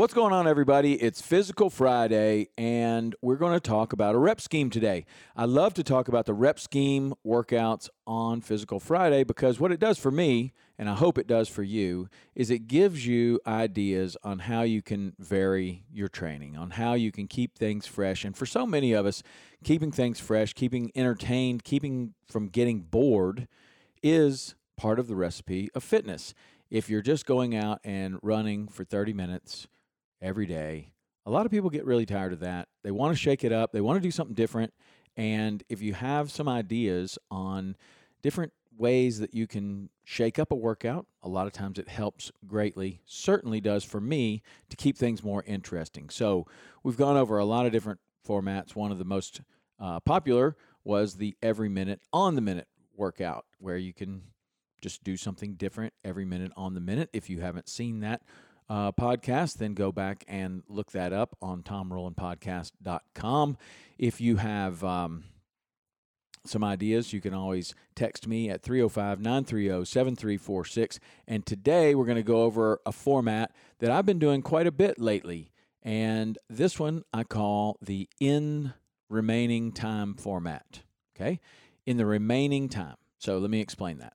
What's going on, everybody? It's Physical Friday, and we're going to talk about a rep scheme today. I love to talk about the rep scheme workouts on Physical Friday because what it does for me, and I hope it does for you, is it gives you ideas on how you can vary your training, on how you can keep things fresh. And for so many of us, keeping things fresh, keeping entertained, keeping from getting bored is part of the recipe of fitness. If you're just going out and running for 30 minutes, every day. A lot of people get really tired of that. They want to shake it up, they want to do something different. And if you have some ideas on different ways that you can shake up a workout, a lot of times it helps greatly, certainly does for me to keep things more interesting. So we've gone over a lot of different formats. One of the most uh, popular was the every minute on the minute workout, where you can just do something different every minute on the minute. If you haven't seen that, uh, podcast, then go back and look that up on tomrowlandpodcast.com. If you have um, some ideas, you can always text me at 305 930 7346. And today we're going to go over a format that I've been doing quite a bit lately. And this one I call the in remaining time format. Okay? In the remaining time. So let me explain that.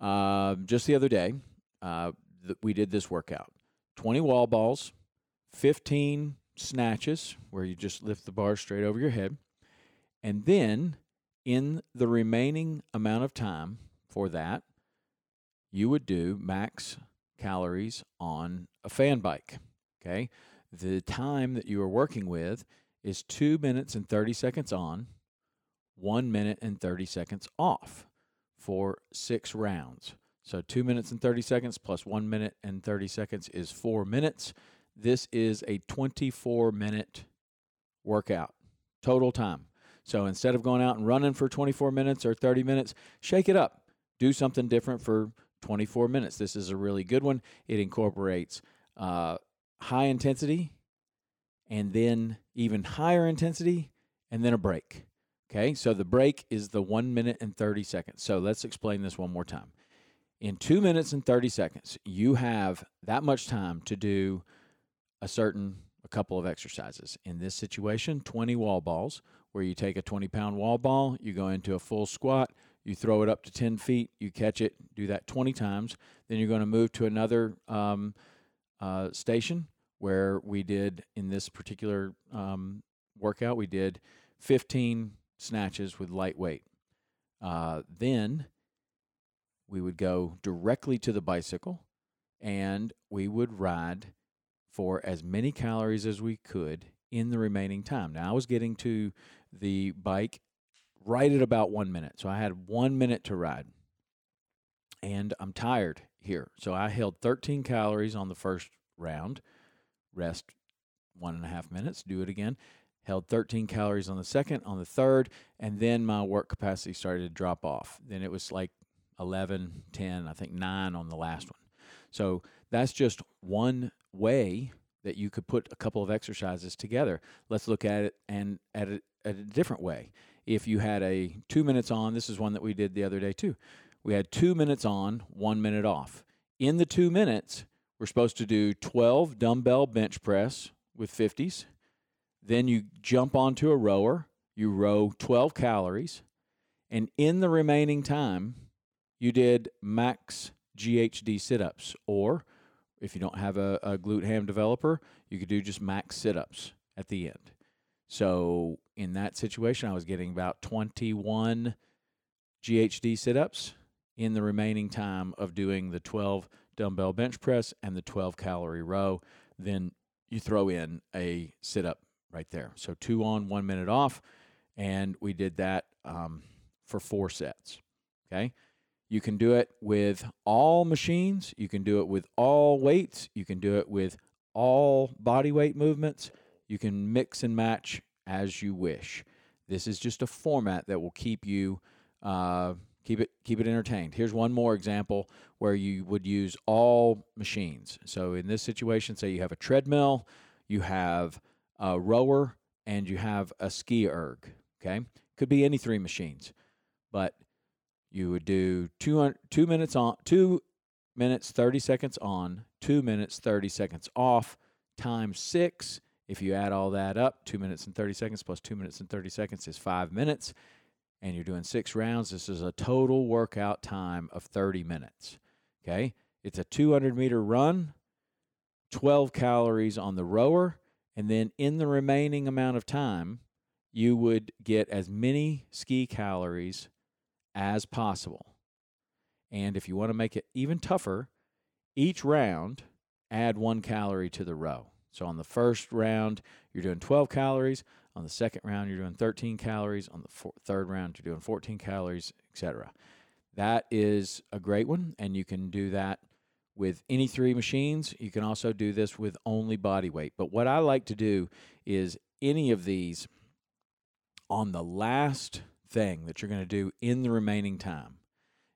Uh, just the other day, uh, we did this workout. 20 wall balls, 15 snatches, where you just lift the bar straight over your head. And then, in the remaining amount of time for that, you would do max calories on a fan bike. Okay. The time that you are working with is two minutes and 30 seconds on, one minute and 30 seconds off for six rounds. So two minutes and 30 seconds plus one minute and 30 seconds is four minutes. This is a 24 minute workout, total time. So instead of going out and running for 24 minutes or 30 minutes, shake it up. Do something different for 24 minutes. This is a really good one. It incorporates uh, high intensity and then even higher intensity and then a break. Okay, so the break is the one minute and 30 seconds. So let's explain this one more time in two minutes and 30 seconds, you have that much time to do a certain, a couple of exercises. In this situation, 20 wall balls, where you take a 20 pound wall ball, you go into a full squat, you throw it up to 10 feet, you catch it, do that 20 times. Then you're going to move to another um, uh, station where we did, in this particular um, workout, we did 15 snatches with light weight. Uh, then we would go directly to the bicycle and we would ride for as many calories as we could in the remaining time. Now, I was getting to the bike right at about one minute. So I had one minute to ride. and I'm tired here. So I held 13 calories on the first round, rest one and a half minutes, do it again. Held 13 calories on the second, on the third, and then my work capacity started to drop off. Then it was like 11, 10, I think 9 on the last one. So that's just one way that you could put a couple of exercises together. Let's look at it and at a, at a different way. If you had a two minutes on, this is one that we did the other day too. We had two minutes on, one minute off. In the two minutes, we're supposed to do 12 dumbbell bench press with 50s. Then you jump onto a rower, you row 12 calories, and in the remaining time, you did max GHD sit ups. Or if you don't have a, a glute ham developer, you could do just max sit ups at the end. So in that situation, I was getting about 21 GHD sit ups in the remaining time of doing the 12 dumbbell bench press and the 12 calorie row. Then you throw in a sit up right there. So two on, one minute off. And we did that um, for four sets. Okay. You can do it with all machines. You can do it with all weights. You can do it with all body weight movements. You can mix and match as you wish. This is just a format that will keep you uh, keep it keep it entertained. Here's one more example where you would use all machines. So in this situation, say you have a treadmill, you have a rower, and you have a ski erg. Okay, could be any three machines, but you would do two two minutes on two minutes thirty seconds on, two minutes thirty seconds off, times six. If you add all that up, two minutes and 30 seconds plus two minutes and 30 seconds is five minutes and you're doing six rounds, this is a total workout time of 30 minutes. Okay. It's a 200 meter run, 12 calories on the rower, and then in the remaining amount of time, you would get as many ski calories as possible. And if you want to make it even tougher, each round, add one calorie to the row. So on the first round, you're doing 12 calories. On the second round, you're doing 13 calories. On the four, third round, you're doing 14 calories, etc. That is a great one, and you can do that with any three machines. You can also do this with only body weight. But what I like to do is any of these on the last thing that you're going to do in the remaining time.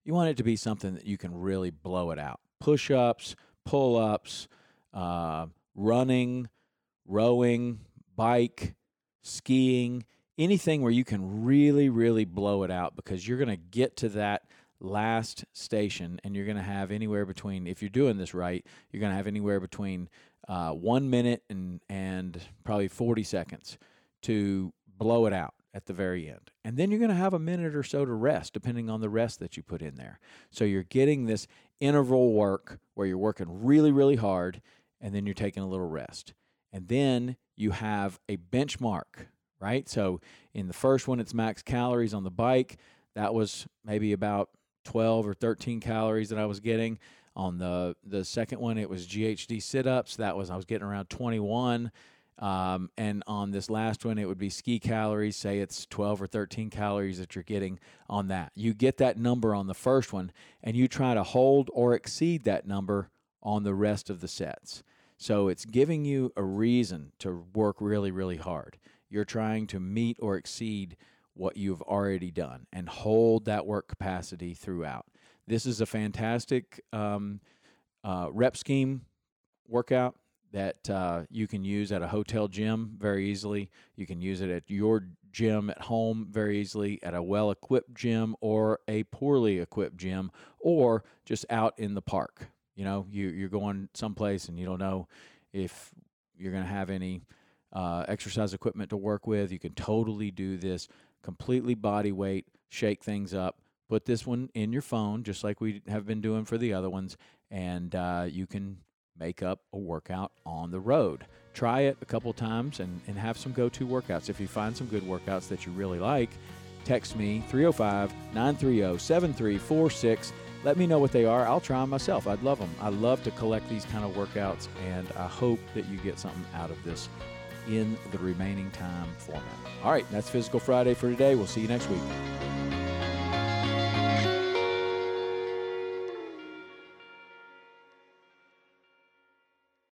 You want it to be something that you can really blow it out. Push ups, pull ups, uh, running, rowing, bike, skiing, anything where you can really, really blow it out because you're going to get to that last station and you're going to have anywhere between, if you're doing this right, you're going to have anywhere between uh, one minute and, and probably 40 seconds to blow it out at the very end. And then you're going to have a minute or so to rest, depending on the rest that you put in there. So you're getting this interval work where you're working really, really hard and then you're taking a little rest. And then you have a benchmark, right? So in the first one, it's max calories on the bike. That was maybe about 12 or 13 calories that I was getting. On the the second one, it was GHD sit ups. That was I was getting around 21. Um, and on this last one, it would be ski calories. Say it's 12 or 13 calories that you're getting on that. You get that number on the first one, and you try to hold or exceed that number on the rest of the sets. So it's giving you a reason to work really, really hard. You're trying to meet or exceed what you've already done and hold that work capacity throughout. This is a fantastic um, uh, rep scheme workout that uh, you can use at a hotel gym very easily. You can use it at your gym at home very easily, at a well equipped gym or a poorly equipped gym, or just out in the park. You know, you you're going someplace and you don't know if you're going to have any uh, exercise equipment to work with. You can totally do this completely body weight, shake things up. Put this one in your phone, just like we have been doing for the other ones, and uh, you can make up a workout on the road. Try it a couple times and, and have some go to workouts. If you find some good workouts that you really like, text me 305 930 7346 let me know what they are. I'll try them myself. I'd love them. I love to collect these kind of workouts, and I hope that you get something out of this in the remaining time format. All right, that's Physical Friday for today. We'll see you next week.